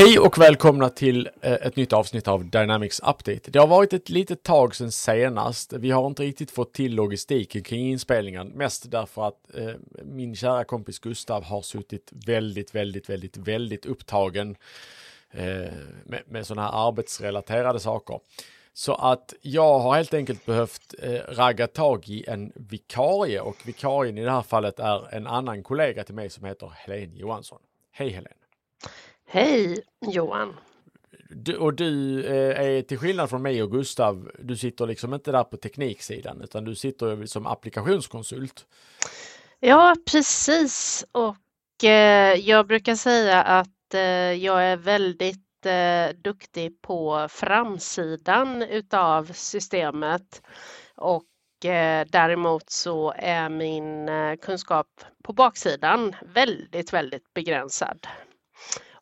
Hej och välkomna till eh, ett nytt avsnitt av Dynamics Update. Det har varit ett litet tag sedan senast. Vi har inte riktigt fått till logistiken kring inspelningen, mest därför att eh, min kära kompis Gustav har suttit väldigt, väldigt, väldigt, väldigt upptagen eh, med, med sådana här arbetsrelaterade saker. Så att jag har helt enkelt behövt eh, ragga tag i en vikarie och vikarien i det här fallet är en annan kollega till mig som heter Helene Johansson. Hej Helene! Hej Johan! Du, och du eh, är till skillnad från mig och Gustav, du sitter liksom inte där på tekniksidan utan du sitter som applikationskonsult. Ja, precis. Och eh, jag brukar säga att eh, jag är väldigt eh, duktig på framsidan utav systemet och eh, däremot så är min kunskap på baksidan väldigt, väldigt begränsad.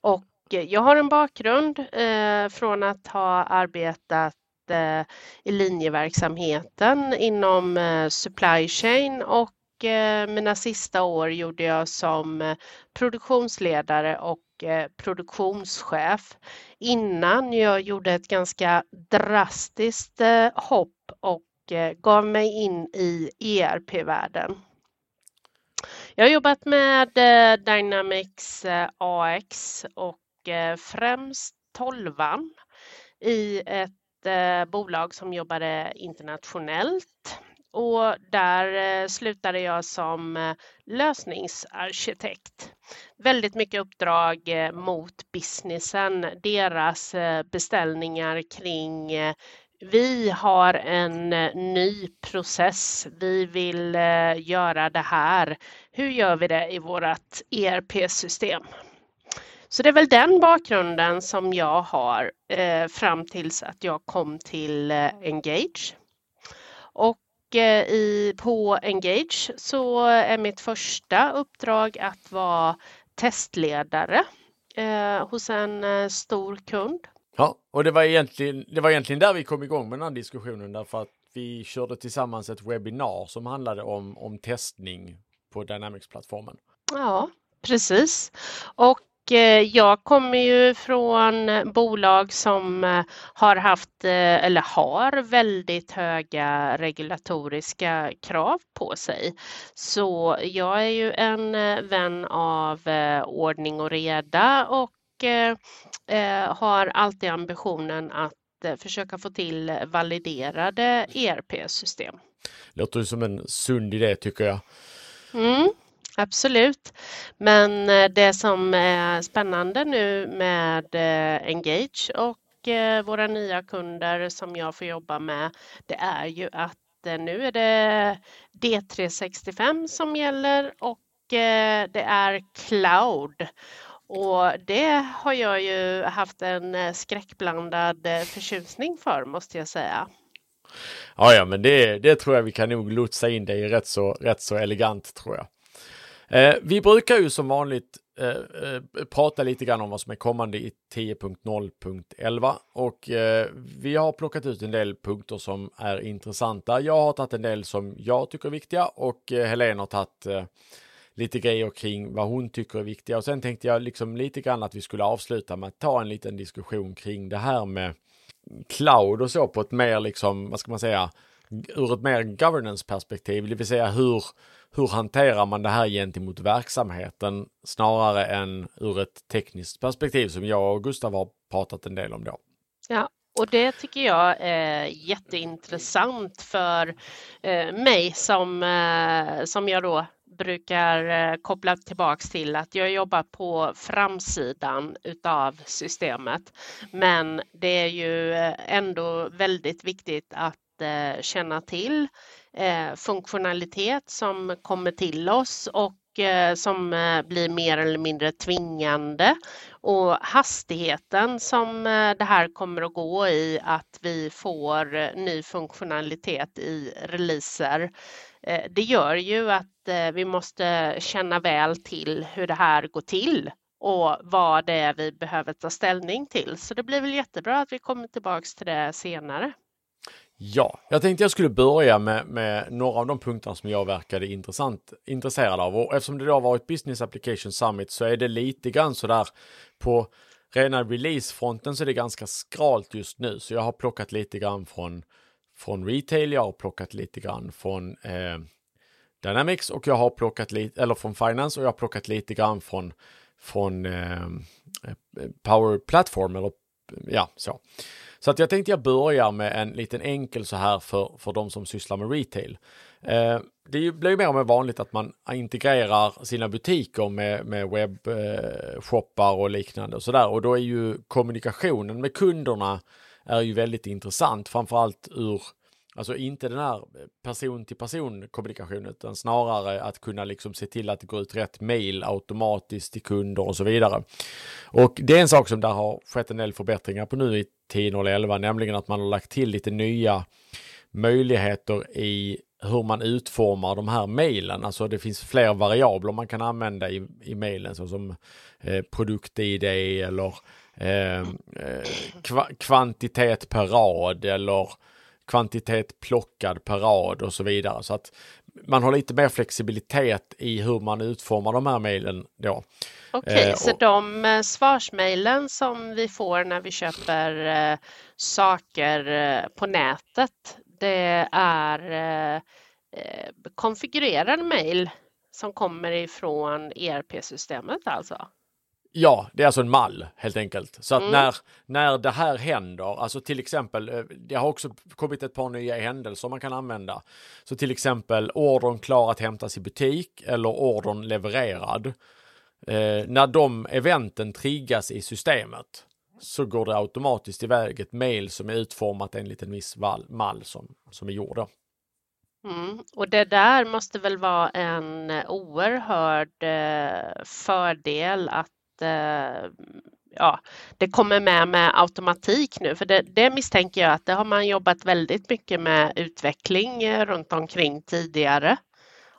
Och eh, jag har en bakgrund eh, från att ha arbetat eh, i linjeverksamheten inom eh, supply chain och eh, mina sista år gjorde jag som eh, produktionsledare och produktionschef innan jag gjorde ett ganska drastiskt hopp och gav mig in i ERP-världen. Jag har jobbat med eh, Dynamics eh, AX och eh, främst 12 i ett bolag som jobbade internationellt och där slutade jag som lösningsarkitekt. Väldigt mycket uppdrag mot businessen, deras beställningar kring vi har en eh, ny process. Vi vill eh, göra det här. Hur gör vi det i vårt ERP-system? Så det är väl den bakgrunden som jag har eh, fram tills att jag kom till eh, Engage. Och i, på Engage så är mitt första uppdrag att vara testledare hos en stor kund. Ja, och det var, egentligen, det var egentligen där vi kom igång med den här diskussionen därför att vi körde tillsammans ett webbinar som handlade om, om testning på Dynamics-plattformen. Ja, precis. Och eh, jag kommer ju från eh, bolag som eh, har haft eller har väldigt höga regulatoriska krav på sig. Så jag är ju en vän av ordning och reda och har alltid ambitionen att eh, försöka få till validerade ERP-system. Låter som en sund idé tycker jag. Mm, absolut. Men eh, det som är spännande nu med eh, Engage och eh, våra nya kunder som jag får jobba med, det är ju att nu är det D365 som gäller och det är cloud. Och det har jag ju haft en eh, skräckblandad eh, förtjusning för måste jag säga. Ja, ja, men det, det tror jag vi kan nog lotsa in dig rätt så, rätt så elegant tror jag. Eh, vi brukar ju som vanligt eh, eh prata lite grann om vad som är kommande i 10.0.11 och eh, vi har plockat ut en del punkter som är intressanta. Jag har tagit en del som jag tycker är viktiga och Helene har tagit lite grejer kring vad hon tycker är viktiga. Och sen tänkte jag liksom lite grann att vi skulle avsluta med att ta en liten diskussion kring det här med cloud och så på ett mer liksom, vad ska man säga, ur ett mer governance perspektiv, det vill säga hur, hur hanterar man det här gentemot verksamheten snarare än ur ett tekniskt perspektiv som jag och Gustav har pratat en del om då. Ja, och det tycker jag är jätteintressant för eh, mig som, eh, som jag då brukar eh, koppla tillbaks till att jag jobbar på framsidan utav systemet. Men det är ju eh, ändå väldigt viktigt att eh, känna till funktionalitet som kommer till oss och som blir mer eller mindre tvingande och hastigheten som det här kommer att gå i att vi får ny funktionalitet i releaser Eh, det gör ju att eh, vi måste känna väl till hur det här går till och vad det är vi behöver ta ställning till. Så det blir väl jättebra att vi kommer tillbaks till det senare. Ja, jag tänkte jag skulle börja med, med några av de punkterna som jag verkade intressant, intresserad av. Och eftersom det då har varit Business Application Summit så är det lite grann sådär på rena releasefronten så är det ganska skralt just nu. Så jag har plockat lite grann från, från retail, jag har plockat lite grann från eh, Dynamics och jag har plockat lite, eller från Finance och jag har plockat lite grann från, från eh, eh, Power Platform eller ja, så. Så att jag tänkte jag börjar med en liten enkel så här för, för de som sysslar med retail. Eh, det blir ju mer och mer vanligt att man integrerar sina butiker med, med webbshoppar eh, och liknande och sådär. Och då är ju kommunikationen med kunderna är ju väldigt intressant, framförallt ur Alltså inte den här person till person kommunikationen utan snarare att kunna liksom se till att det går ut rätt mail automatiskt till kunder och så vidare. Och det är en sak som där har skett en del förbättringar på nu i 10.11, nämligen att man har lagt till lite nya möjligheter i hur man utformar de här mejlen. Alltså det finns fler variabler man kan använda i, i mejlen såsom eh, produkt-id eller eh, eh, kva kvantitet per rad eller kvantitet plockad per rad och så vidare. Så att man har lite mer flexibilitet i hur man utformar de här mejlen då. Okej, okay, eh, så de eh, svarsmejlen som vi får när vi köper eh, saker eh, på nätet, det är konfigurerad mejl som kommer ifrån ERP-systemet alltså? Ja, det är alltså en mall helt enkelt. Så att mm. när, när det här händer, alltså till exempel, eh, det har också kommit ett par nya händelser man kan använda. Så till exempel ordern klar att hämtas i butik eller ordern levererad. Eh, när de eventen triggas i systemet så går det automatiskt iväg ett mail som är utformat enligt en viss mall som, som är gjord. Mm. Och det där måste väl vara en oerhörd eh, fördel att Eh, ja, det kommer med med automatik nu, för det, det, misstänker jag att det har man jobbat väldigt mycket med utveckling eh, runt omkring tidigare.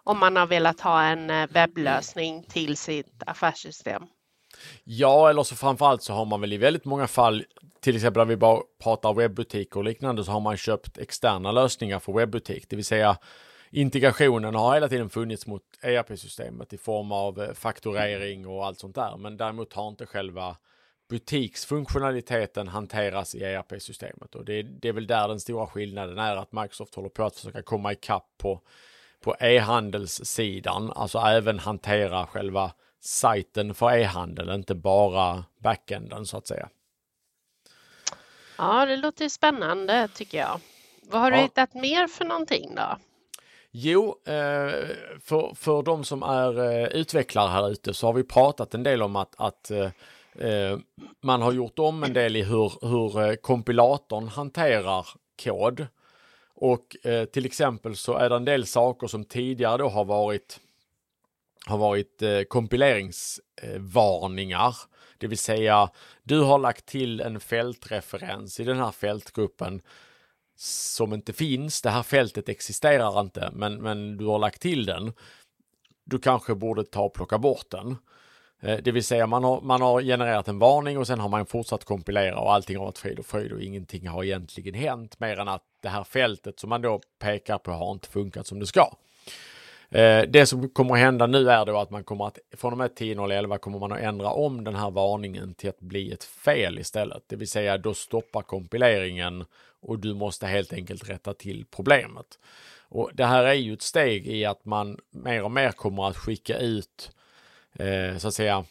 Om man har velat ha en eh, webblösning till sitt affärssystem. Ja, eller så framförallt så har man väl i väldigt många fall, till exempel när vi bara pratar webbutiker och liknande, så har man köpt externa lösningar för webbutik, det vill säga integrationen har hela tiden funnits mot ERP-systemet i form av eh, fakturering och allt sånt där. Men däremot har inte själva butiksfunktionaliteten hanteras i ERP-systemet och det, det, är väl där den stora skillnaden är att Microsoft håller på att försöka komma ikapp på, på e-handelssidan, alltså även hantera själva sajten för e-handel, inte bara backenden så att säga. Ja, det låter spännande tycker jag. Vad har du hittat mer för någonting då? Jo, eh, för, för de som är eh, utvecklare här ute så har vi pratat en del om att, att eh, man har gjort om en del i hur, hur kompilatorn hanterar kod. Och till exempel så är det en del saker som tidigare då har varit har varit kompileringsvarningar. Det vill säga, du har lagt till en fältreferens i den här fältgruppen som inte finns. Det här fältet existerar inte, men, men du har lagt till den. Du kanske borde ta och plocka bort den. Eh, det vill säga man har, man har genererat en varning och sen har man fortsatt kompilera och allting har varit frid och fröjd och ingenting har egentligen hänt mer än att det här fältet som man då pekar på har inte funkat som det ska. Eh, det som kommer att hända nu är då att man kommer att från och med 10.11 kommer man att ändra om den här varningen till att bli ett fel istället. Det vill säga då stoppar kompileringen och du måste helt enkelt rätta till problemet. Och det här är ju ett steg i att man mer och mer kommer att skicka ut eh, så att säga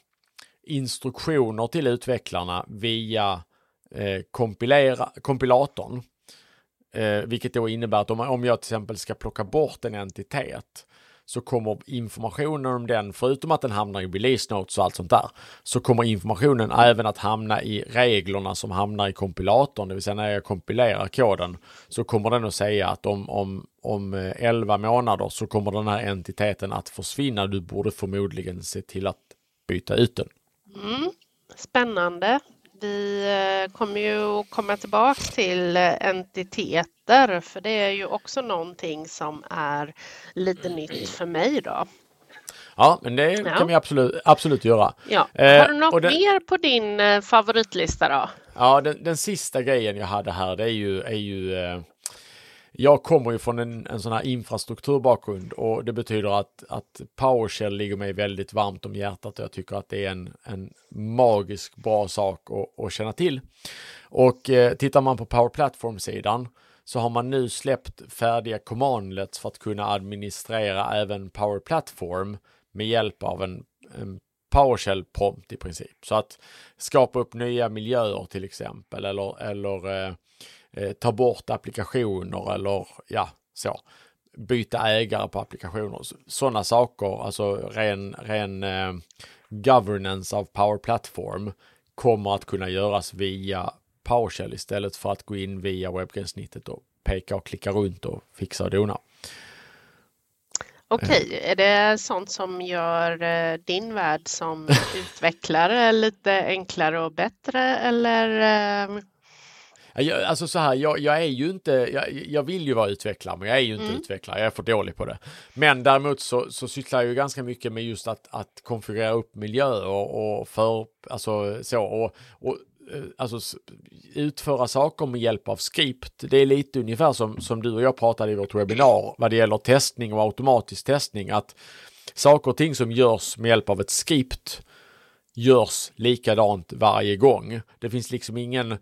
instruktioner till utvecklarna via eh, kompilera, kompilatorn. Eh, vilket då innebär att om, om jag till exempel ska plocka bort en entitet så kommer informationen om den, förutom att den hamnar i release notes och allt sånt där, så kommer informationen även att hamna i reglerna som hamnar i kompilatorn, det vill säga när jag kompilerar koden så kommer den att säga att om, om, om eh, 11 månader så kommer den här entiteten att försvinna. Du borde förmodligen se till att byta ut den. Mm. Spännande. Vi eh, kommer ju komma tillbaka till eh, entiteter för det är ju också någonting som är lite nytt för mig då. Ja, men det ja. kan vi absolut, absolut göra. Ja. Eh, Har du något den, mer på din favoritlista då? Ja, den, den, sista grejen jag hade här det är ju, är ju jag kommer ju från en, en sån här infrastrukturbakgrund och det betyder att, att PowerShell ligger mig väldigt varmt om hjärtat och jag tycker att det är en, en magisk bra sak att, att känna till. Och eh, tittar man på Power Platform-sidan så har man nu släppt färdiga commandlets för att kunna administrera även Power Platform med hjälp av en, en PowerShell-prompt i princip. Så att skapa upp nya miljöer till exempel eller, eller eh, eh, ta bort applikationer eller ja, så. Byta ägare på applikationer. Sådana saker, alltså ren, ren eh, governance av Power Platform kommer att kunna göras via PowerShell istället för att gå in via webbgränssnittet och peka och klicka runt och fixa och dona. Okej, är det sånt som gör eh, din värld som utvecklare lite enklare och bättre eller? Eh, jag, alltså så här, jag, jag är ju inte, jag, jag, vill ju vara utvecklare, men jag är ju inte mm. utvecklare, jag är för dålig på det. Men däremot så, så sysslar jag ju ganska mycket med just att, att konfigurera upp miljöer och, och för, alltså så, och, och Eh, alltså utföra saker med hjälp av skript. Det är lite ungefär som, som du och jag pratade i vårt webbinar vad det gäller testning och automatisk testning. Att saker och ting som görs med hjälp av ett skript görs likadant varje gång. Det finns liksom ingen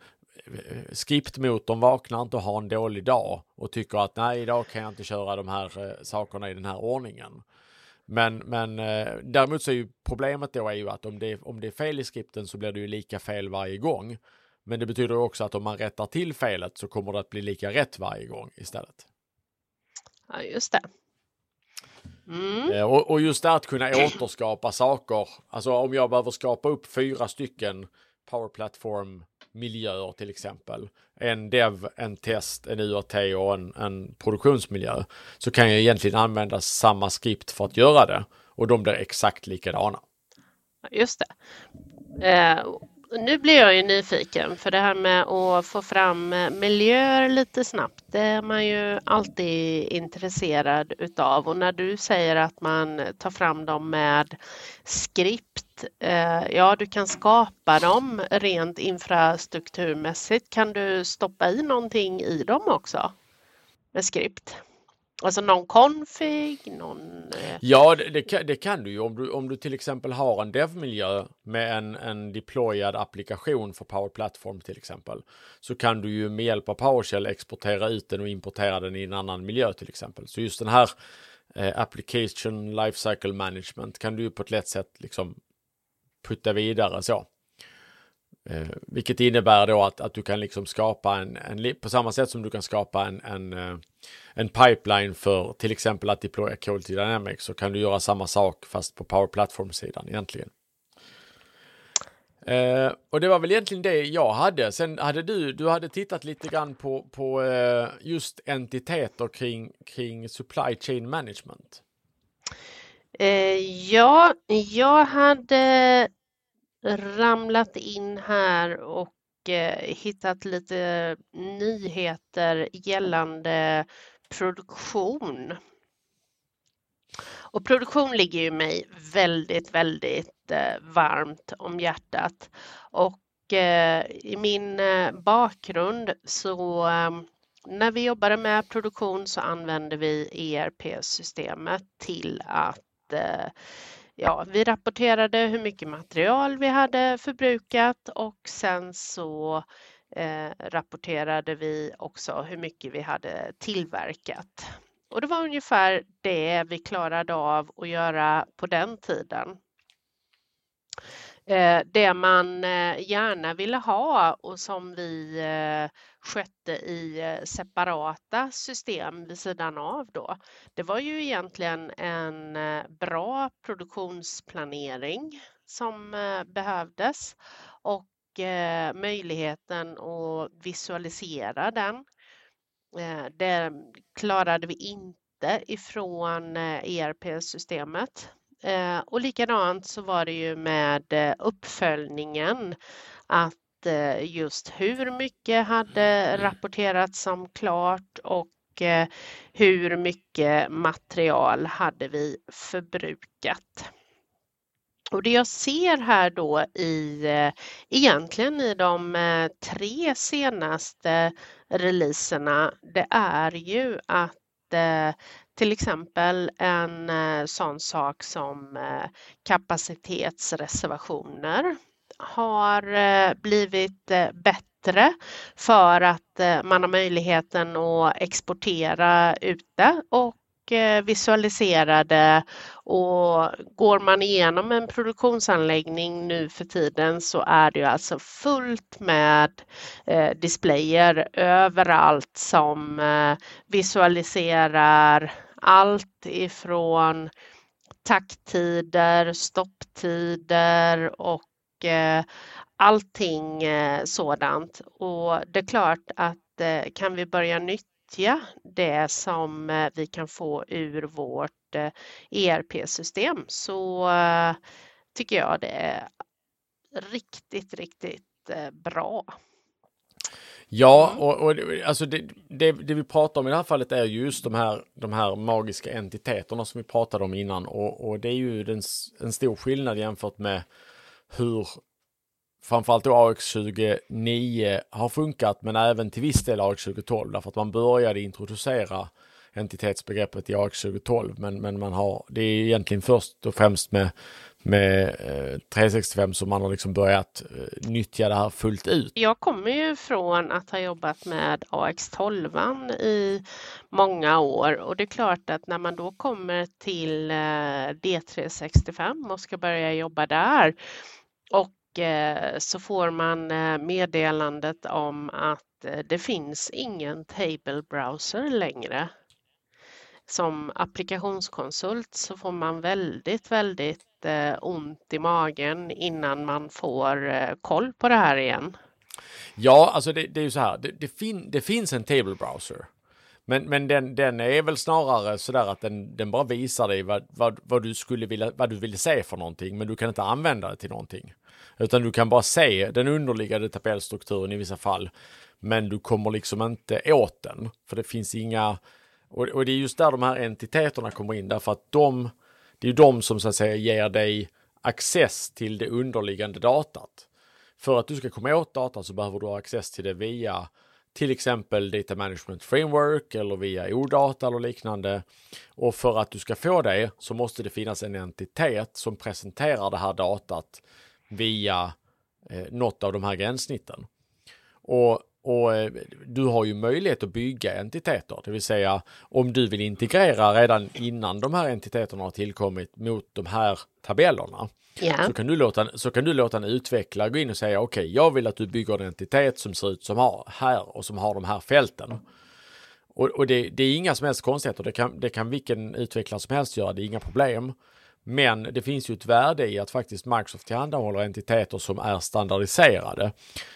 eh, skriptmotorn vaknar inte och har en dålig dag och tycker att nej, idag kan jag inte köra de här eh, sakerna i den här ordningen. Men, men eh, däremot så är ju problemet då är ju att om det, om det är fel i skripten så blir det ju lika fel varje gång. Men det betyder också att om man rättar till felet så kommer det att bli lika rätt varje gång istället. Ja, just det. Mm. Eh, och, och, just det att kunna återskapa saker. Alltså om jag behöver skapa upp fyra stycken Power Platform miljöer till exempel. En dev, en test, en UAT och en, en produktionsmiljö. Så kan jag egentligen använda samma skript för att göra det. Och de blir exakt likadana. Just det. Eh, nu blir jag ju nyfiken för det här med att få fram eh, miljöer lite snabbt, det är man ju alltid intresserad utav och när du säger att man tar fram dem med skript, Eh, ja du kan skapa dem rent infrastrukturmässigt. Kan du stoppa i någonting i dem också med skript? Alltså någon config, någon... Eh, ja, det, det, kan, det, kan, du ju om du, om du till exempel har en dev-miljö med en, en deployad applikation för Power Platform till exempel. Så kan du ju med hjälp av PowerShell exportera ut den och importera den i en annan miljö till exempel. Så just den här eh, Application Lifecycle Management kan du ju på ett lätt sätt liksom putta vidare så. Eh, vilket innebär då att, att du kan liksom skapa en, en, på samma sätt som du kan skapa en, en, eh, en pipeline för till exempel att deploya kol till Dynamics så kan du göra samma sak fast på Power Platform-sidan egentligen. Eh, och det var väl egentligen det jag hade. Sen hade du, du hade tittat lite grann på, på eh, just entiteter kring, kring supply chain management. Eh, ja, jag hade ramlat in här och eh, hittat lite nyheter gällande produktion. Och produktion ligger ju mig väldigt, väldigt eh, varmt om hjärtat. Och eh, i min eh, bakgrund så eh, när vi jobbade med produktion så använde vi ERP-systemet till att Eh, ja, vi rapporterade hur mycket material vi hade förbrukat och sen så eh, rapporterade vi också hur mycket vi hade tillverkat. Och det var ungefär det vi klarade av att göra på den tiden. Eh, det man eh, gärna ville ha och som vi eh, skötte i separata system vid sidan av då, det var ju egentligen en bra produktionsplanering som behövdes och möjligheten att visualisera den. Det klarade vi inte ifrån ERP-systemet Eh, och likadant så var det ju med eh, uppföljningen att eh, just hur mycket hade rapporterats som klart och eh, hur mycket material hade vi förbrukat. Och det jag ser här då i egentligen i de tre senaste releaserna, det är ju att till exempel en eh, sån sak som eh, kapacitetsreservationer har eh, blivit bättre för att man har möjligheten att exportera ute och visualisera visualiserade och går man igenom en produktionsanläggning nu för tiden så är det ju alltså fullt med displayer överallt som visualiserar allt ifrån takttider, stopptider och eh, allting eh, sådant. Och det är klart att eh, kan vi börja nyttja det som vi kan få ur vårt ERP-system så tycker jag det är riktigt, riktigt bra. Ja, mm. och, och alltså det, det, det, vi pratar om i det här fallet är just de här, de här magiska entiteterna som vi pratade om innan och, och det är ju den, en stor skillnad jämfört med hur framförallt då AX 29 har funkat, men även till viss del AX 2012, därför att man började introducera entitetsbegreppet i AX 2012, men, men man har, det är egentligen först och främst med, med eh, 365 som man har liksom börjat eh, nyttja det här fullt ut. Jag kommer ju från att ha jobbat med AX12 i många år och det är klart att när man då kommer till eh, D365 och ska börja jobba där och så får man meddelandet om att det finns ingen table browser längre. Som applikationskonsult så får man väldigt, väldigt eh, ont i magen innan man får eh, koll på det här igen. Ja, alltså det, det är ju så här, det, det, fin, det finns en table browser. Men, men den, den är väl snarare sådär att den, den bara visar dig vad, vad, vad, du skulle vilja, vad du vill se för någonting, men du kan inte använda det till någonting. Utan du kan bara se den underliggande tabellstrukturen i vissa fall. Men du kommer liksom inte åt den, för det finns inga... Och, och det är just där de här entiteterna kommer in, därför att de, det är de som så att säga ger dig access till det underliggande datat. För att du ska komma åt data så behöver du ha access till det via till exempel Data Management Framework eller via OData eller liknande. Och för att du ska få det så måste det finnas en entitet som presenterar det här datat via eh, något av de här gränssnitten. Och, och eh, du har ju möjlighet att bygga entiteter, det vill säga om du vill integrera redan innan de här entiteterna har tillkommit mot de här tabellerna. Yeah. Så, kan du låta, så kan du låta en utvecklare gå in och säga okej, okay, jag vill att du bygger en entitet som ser ut som har, här och som har de här fälten. Och, och det, det, är inga som helst konstigheter, det kan, det kan vilken utvecklare som helst göra, det är inga problem. Men det finns ju ett värde i att faktiskt Microsoft tillhandahåller entiteter som är standardiserade.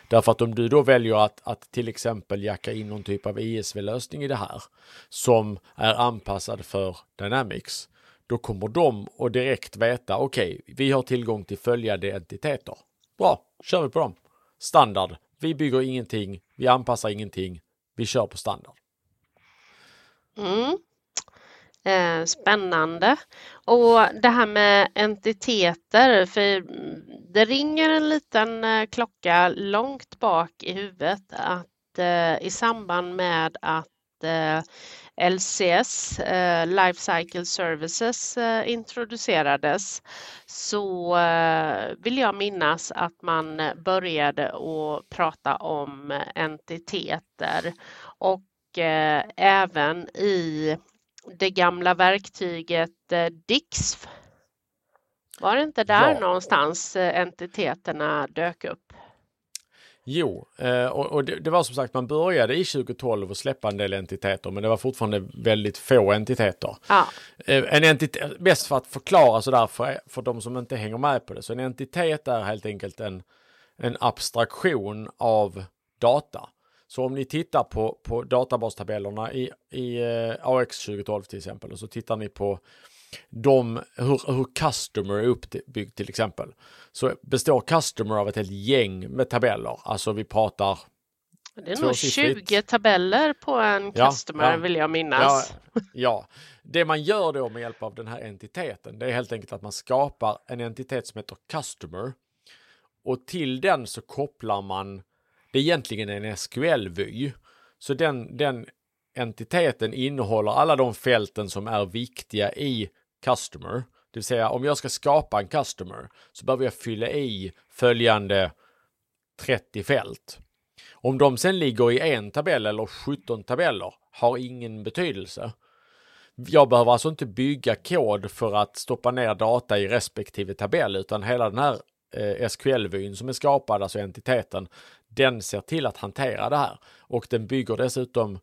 Därför att om du då väljer att, att till exempel jacka in någon typ av ISV-lösning i det här som är anpassad för Dynamics, då kommer de att direkt veta, okej, okay, vi har tillgång till följande entiteter. Bra, kör vi på dem. Standard. Vi bygger ingenting, vi anpassar ingenting, vi kör på standard. Mm. Eh, spännande. Och det här med entiteter, för det ringer en liten eh, klocka långt bak i huvudet att eh, i samband med att eh, LCS, eh, Life Cycle Services, introducerades så vill jag minnas att man började att prata om entiteter och även i det gamla verktyget eh, DIXF. Var det inte där ja. någonstans eh, entiteterna dök upp? Jo, eh, och det var som sagt man började i 2012 att släppa en del entiteter men det var fortfarande väldigt få entiteter. Ja. En entitet, bäst för att förklara sådär för, för de som inte hänger med på det, så en entitet är helt enkelt en, en abstraktion av data. Så om ni tittar på, på databastabellerna i, i eh, AX 2012 till exempel och så tittar ni på de, hur, hur Customer är uppbyggd till exempel. Så består Customer av ett helt gäng med tabeller. Alltså vi pratar Det är nog 20 tabeller på en ja, customer ja, vill jag minnas. Ja, ja, det man gör då med hjälp av den här entiteten, det är helt enkelt att man skapar en entitet som heter customer. Och till den så kopplar man, det är egentligen en SQL-vy. Så den, den entiteten innehåller alla de fälten som är viktiga i customer. Det vill säga om jag ska skapa en customer så behöver jag fylla i följande 30 fält. Om de sen ligger i en tabell eller 17 tabeller har ingen betydelse. Jag behöver alltså inte bygga kod för att stoppa ner data i respektive tabell utan hela den här eh, SQL-vyn som är skapad, alltså entiteten, den ser till att hantera det här. Och den bygger dessutom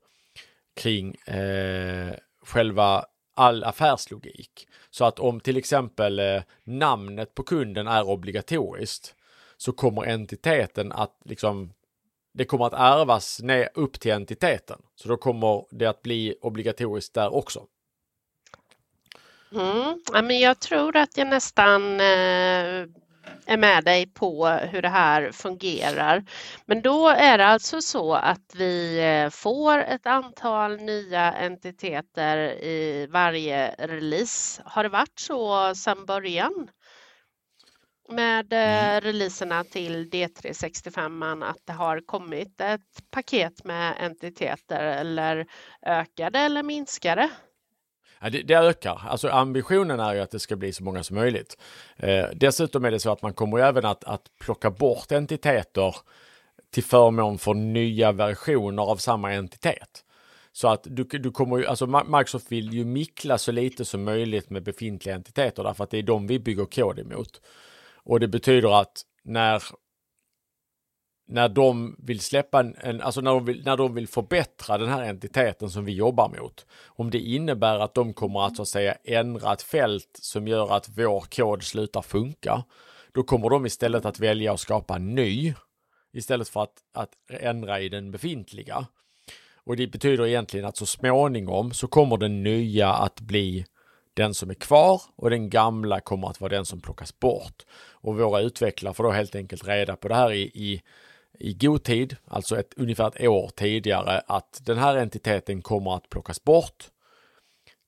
kring eh, själva all affärslogik. Så att om till exempel eh, namnet på kunden är obligatoriskt så kommer entiteten att liksom det kommer att ärvas ner upp till entiteten. Så då kommer det att bli obligatoriskt där också. Mm. Ja, men jag tror att jag nästan eh, är med dig på hur det här fungerar. Men då är det alltså så att vi eh, får ett antal nya entiteter i varje release. Har det varit så sedan början? med eh, mm. releaserna till D365 att det har kommit ett paket med entiteter eller ökade eller minskade? Ja, det, det, ökar. Alltså ambitionen är ju att det ska bli så många som möjligt. Eh, dessutom är det så att man kommer även att, att plocka bort entiteter till förmån för nya versioner av samma entitet. Så att du, du kommer ju, alltså Microsoft vill ju mickla så lite som möjligt med befintliga entiteter därför att det är de vi bygger kod emot. Och det betyder att när när de vill släppa en, en alltså när de, vill, när de vill förbättra den här entiteten som vi jobbar mot. Om det innebär att de kommer att så att säga ändra ett fält som gör att vår kod slutar funka. Då kommer de istället att välja att skapa en ny istället för att, att ändra i den befintliga. Och det betyder egentligen att så småningom så kommer den nya att bli den som är kvar och den gamla kommer att vara den som plockas bort. Och våra utvecklare får då helt enkelt reda på det här i, i, i god tid, alltså ett, ungefär ett år tidigare, att den här entiteten kommer att plockas bort.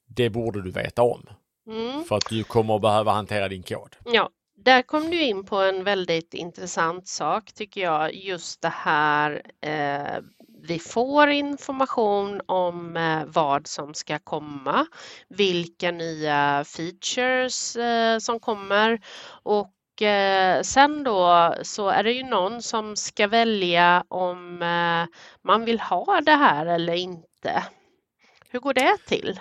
Det borde du veta om. Mm. För att du kommer att behöva hantera din kod. Ja, där kom du in på en väldigt intressant sak tycker jag, just det här eh, vi får information om eh, vad som ska komma, vilka nya features eh, som kommer och eh, sen då så är det ju någon som ska välja om eh, man vill ha det här eller inte. Hur går det till?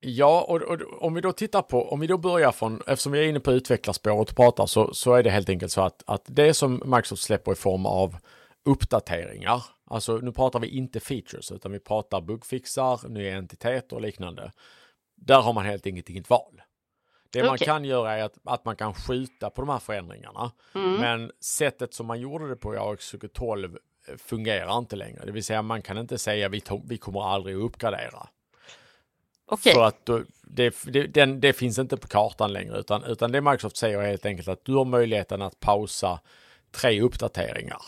Ja, och, och, om vi då tittar på, om vi då börjar från, eftersom vi är inne på utvecklarspåret och pratar så, så är det helt enkelt så att, att det som Microsoft släpper i form av uppdateringar, alltså nu pratar vi inte features utan vi pratar bugfixar, nya entiteter och liknande. Där har man helt enkelt inget val. Det okay. man kan göra är att, att man kan skjuta på de här förändringarna. Mm. Men sättet som man gjorde det på i AX 2012 eh, fungerar inte längre. Det vill säga man kan inte säga vi, vi kommer aldrig att uppgradera. Okay. För att då, det, det, den, det finns inte på kartan längre utan, utan det Microsoft säger är helt enkelt att du har möjligheten att pausa tre uppdateringar.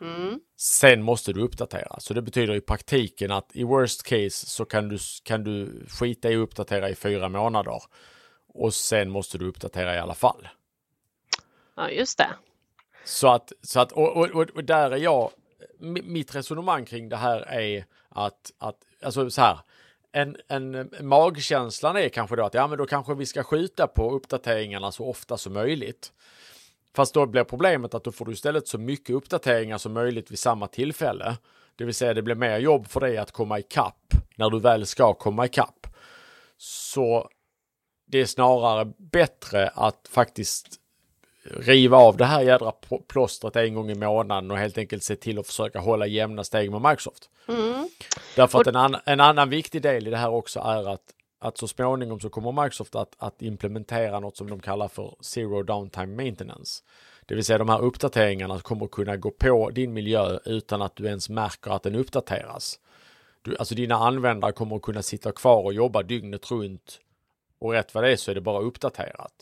Mm. Sen måste du uppdatera. Så det betyder i praktiken att i worst case så kan du, kan du skita i att uppdatera i fyra månader. Och sen måste du uppdatera i alla fall. Ja, just det. Så att, så att och, och, och där är jag, mitt resonemang kring det här är att, att alltså så här, en, en magkänslan är kanske då att ja, men då kanske vi ska skjuta på uppdateringarna så ofta som möjligt. Fast då blir problemet att då får du istället så mycket uppdateringar som möjligt vid samma tillfälle. Det vill säga det blir mer jobb för dig att komma ikapp när du väl ska komma ikapp. Så det är snarare bättre att faktiskt riva av det här jädra plåstret en gång i månaden och helt enkelt se till att försöka hålla jämna steg med Microsoft. Mm. Därför att en, an en annan viktig del i det här också är att att så småningom så kommer Microsoft att, att implementera något som de kallar för Zero Downtime Maintenance. Det vill säga de här uppdateringarna kommer kunna gå på din miljö utan att du ens märker att den uppdateras. Du, alltså dina användare kommer kunna sitta kvar och jobba dygnet runt och rätt vad det är så är det bara uppdaterat.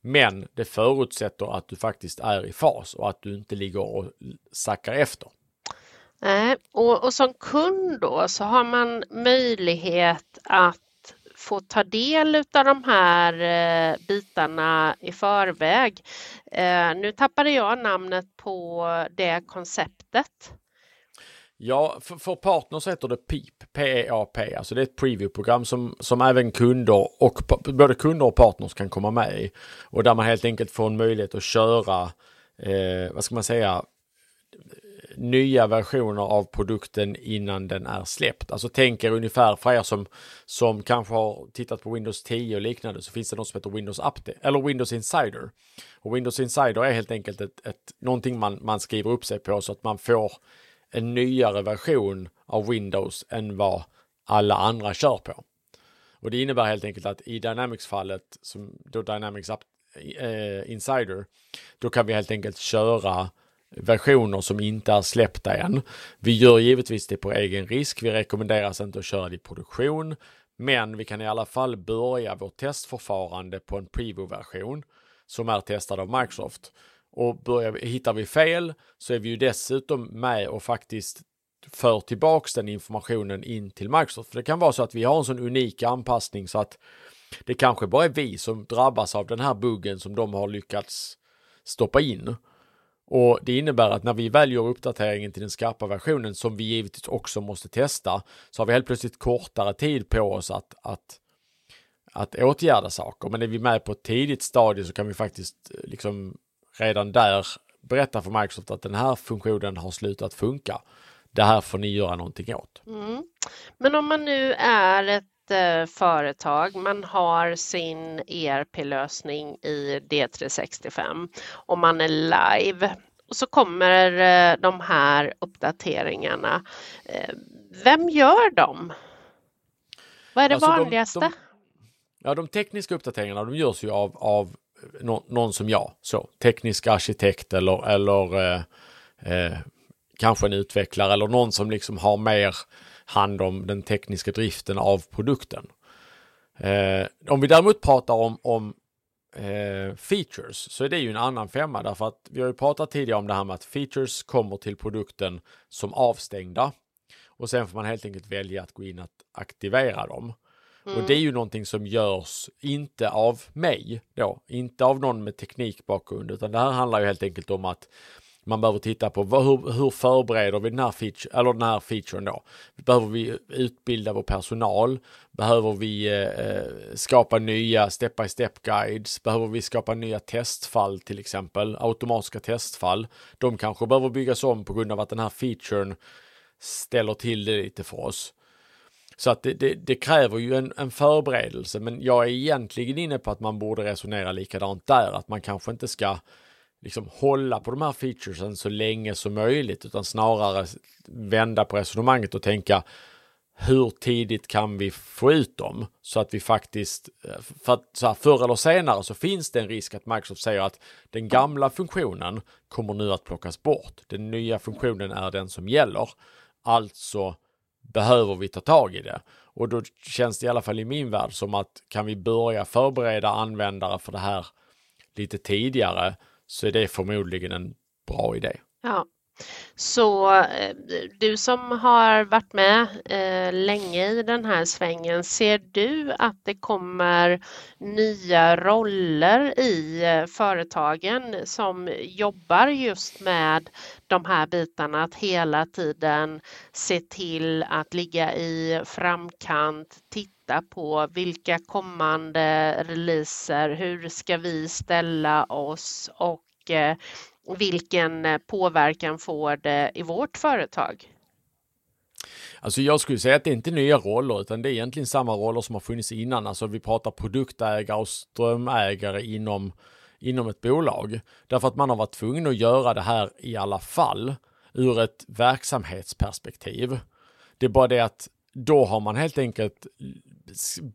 Men det förutsätter att du faktiskt är i fas och att du inte ligger och sackar efter. Nej, och, och som kund då så har man möjlighet att få ta del av de här eh, bitarna i förväg. Eh, nu tappade jag namnet på det konceptet. Ja, för, för partners heter det PEAP, P-E-A-P, alltså det är ett preview-program som, som även kunder och både kunder och partners kan komma med i. Och där man helt enkelt får en möjlighet att köra, eh, vad ska man säga, nya versioner av produkten innan den är släppt. Alltså tänk er ungefär för er som, som kanske har tittat på Windows 10 och liknande så finns det något som heter Windows Update eller Windows Insider. Och Windows Insider är helt enkelt ett, ett, någonting man, man skriver upp sig på så att man får en nyare version av Windows än vad alla andra kör på. Och det innebär helt enkelt att i Dynamics-fallet, som då Dynamics App, eh, Insider, då kan vi helt enkelt köra versioner som inte är släppta än. Vi gör givetvis det på egen risk. Vi rekommenderas inte att köra det i produktion, men vi kan i alla fall börja vårt testförfarande på en preview-version som är testad av Microsoft. Och börjar, hittar vi fel så är vi ju dessutom med och faktiskt för tillbaks den informationen in till Microsoft. För det kan vara så att vi har en sån unik anpassning så att det kanske bara är vi som drabbas av den här buggen som de har lyckats stoppa in. Och det innebär att när vi väljer uppdateringen till den skarpa versionen som vi givetvis också måste testa så har vi helt plötsligt kortare tid på oss att, att, att åtgärda saker. Men är vi med på ett tidigt stadie så kan vi faktiskt eh, liksom redan där berätta för Microsoft att den här funktionen har slutat funka. Det här får ni göra någonting åt. Mm. Men om man nu är ett eh, företag, man har sin ERP-lösning i D365 och man är live och så kommer eh, de här uppdateringarna. Eh, vem gör dem? Vad är det alltså vanligaste? De, de, ja, de tekniska uppdateringarna de görs ju av, av någon som jag, så teknisk arkitekt eller, eller eh, eh, kanske en utvecklare eller någon som liksom har mer hand om den tekniska driften av produkten. Eh, om vi däremot pratar om, om eh, features så är det ju en annan femma därför att vi har ju pratat tidigare om det här med att features kommer till produkten som avstängda och sen får man helt enkelt välja att gå in att aktivera dem. Mm. Och det är ju någonting som görs inte av mig då, inte av någon med teknikbakgrund, utan det här handlar ju helt enkelt om att man behöver titta på vad, hur, hur förbereder vi den här, feature, eller den här featuren då? Behöver vi utbilda vår personal? Behöver vi eh, skapa nya step-by-step guides? Behöver vi skapa nya testfall till exempel? Automatiska testfall. De kanske behöver byggas om på grund av att den här featuren ställer till det lite för oss. Så att det, det, det kräver ju en, en, förberedelse, men jag är egentligen inne på att man borde resonera likadant där, att man kanske inte ska liksom hålla på de här featuresen så länge som möjligt, utan snarare vända på resonemanget och tänka hur tidigt kan vi få ut dem så att vi faktiskt, eh, för att så här, förr eller senare så finns det en risk att Microsoft säger att den gamla funktionen kommer nu att plockas bort. Den nya funktionen är den som gäller. Alltså behöver vi ta tag i det. Och då känns det i alla fall i min värld som att kan vi börja förbereda användare för det här lite tidigare så är det förmodligen en bra idé. Ja, så eh, du som har varit med eh, länge i den här svängen, ser du att det kommer nya roller i eh, företagen som jobbar just med de här bitarna, att hela tiden se till att ligga i framkant, titta på vilka kommande releaser, hur ska vi ställa oss och vilken eh, påverkan får det i vårt företag? Alltså jag skulle säga att det är inte nya roller utan det är egentligen samma roller som har funnits innan. Alltså vi pratar produktägare och strömägare inom, inom ett bolag. Därför att man har varit tvungen att göra det här i alla fall ur ett verksamhetsperspektiv. Det är bara det att då har man helt enkelt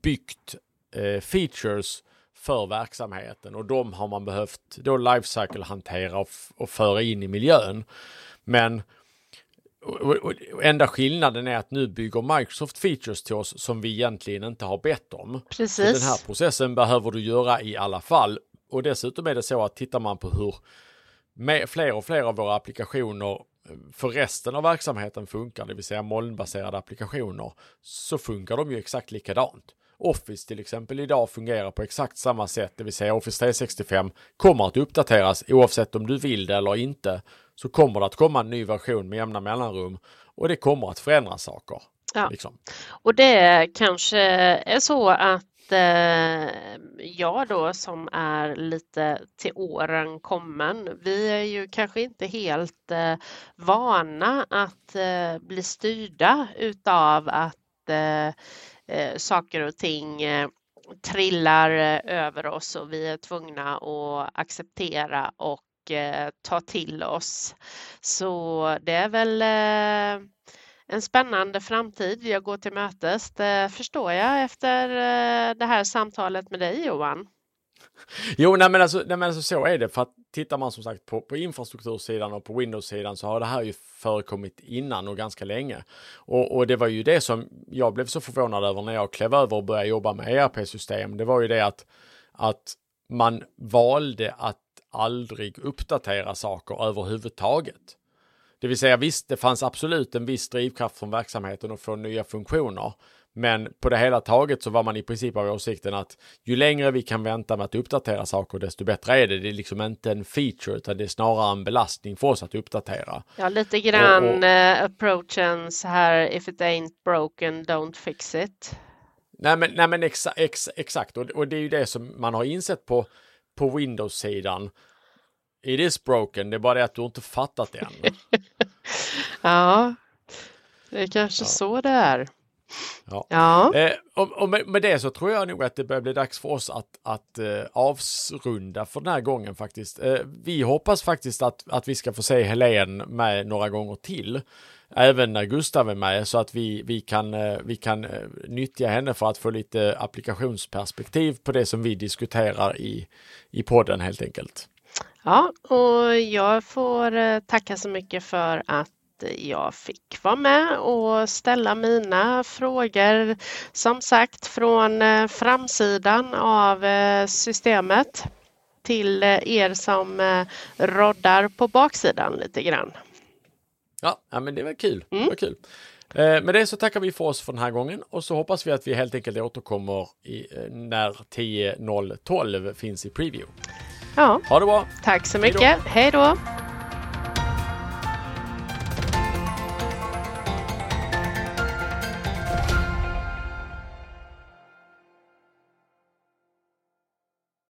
byggt eh, features för verksamheten och de har man behövt då lifecycle hantera och, och föra in i miljön. Men och, och, och, enda skillnaden är att nu bygger Microsoft features till oss som vi egentligen inte har bett om. Precis. Så den här processen behöver du göra i alla fall. Och dessutom är det så att tittar man på hur fler och fler av våra applikationer för resten av verksamheten funkar, det vill säga molnbaserade applikationer, så funkar de ju exakt likadant. Office till exempel idag fungerar på exakt samma sätt, det vill säga Office 365 kommer att uppdateras oavsett om du vill det eller inte. Så kommer det att komma en ny version med jämna mellanrum och det kommer att förändra saker. Ja. Liksom. Och det kanske är så att eh, jag då som är lite till åren kommen, vi är ju kanske inte helt eh, vana att eh, bli styrda utav att eh, saker och ting eh, trillar eh, över oss och vi är tvungna att acceptera och eh, ta till oss. Så det är väl eh, en spännande framtid jag går till mötes. Det förstår jag efter det här samtalet med dig Johan. Jo, nej men, alltså, nej men alltså så är det. För att tittar man som sagt på, på infrastruktursidan och på Windows-sidan så har det här ju förekommit innan och ganska länge. Och, och, det var ju det som jag blev så förvånad över när jag klev över och började jobba med ERP-system. Det var ju det att, att man valde att aldrig uppdatera saker överhuvudtaget. Det vill säga visst, det fanns absolut en viss drivkraft från verksamheten att få nya funktioner. Men på det hela taget så var man i princip av åsikten att ju längre vi kan vänta med att uppdatera saker, desto bättre är det. Det är liksom inte en feature, utan det är snarare en belastning för oss att uppdatera. Ja, lite grann och, och, uh, approachen så här, if it ain't broken, don't fix it. Nej, men, nej, men exa, ex, exakt, och, och det är ju det som man har insett på, på Windows-sidan It is broken, det är bara det att du inte fattat det än. ja, det är kanske ja. så det är. Ja. ja. Eh, och, och med, med, det så tror jag nog att det börjar bli dags för oss att, att eh, avrunda för den här gången faktiskt. Eh, vi hoppas faktiskt att, att vi ska få se Helen med några gånger till. Även när Gustav är med så att vi, vi kan, eh, vi kan eh, nyttja henne för att få lite applikationsperspektiv på det som vi diskuterar i, i podden helt enkelt. Ja, och jag får eh, tacka så mycket för att jag fick vara med och ställa mina frågor som sagt från eh, framsidan av eh, systemet till er som roddar på baksidan lite grann. Ja, ja men det var kul. Mm. Det var kul. Med det så tackar vi för oss för den här gången och så hoppas vi att vi helt enkelt återkommer i, när 10.012 finns i preview. Ja. Ha det bra. Tack så mycket. Hej då.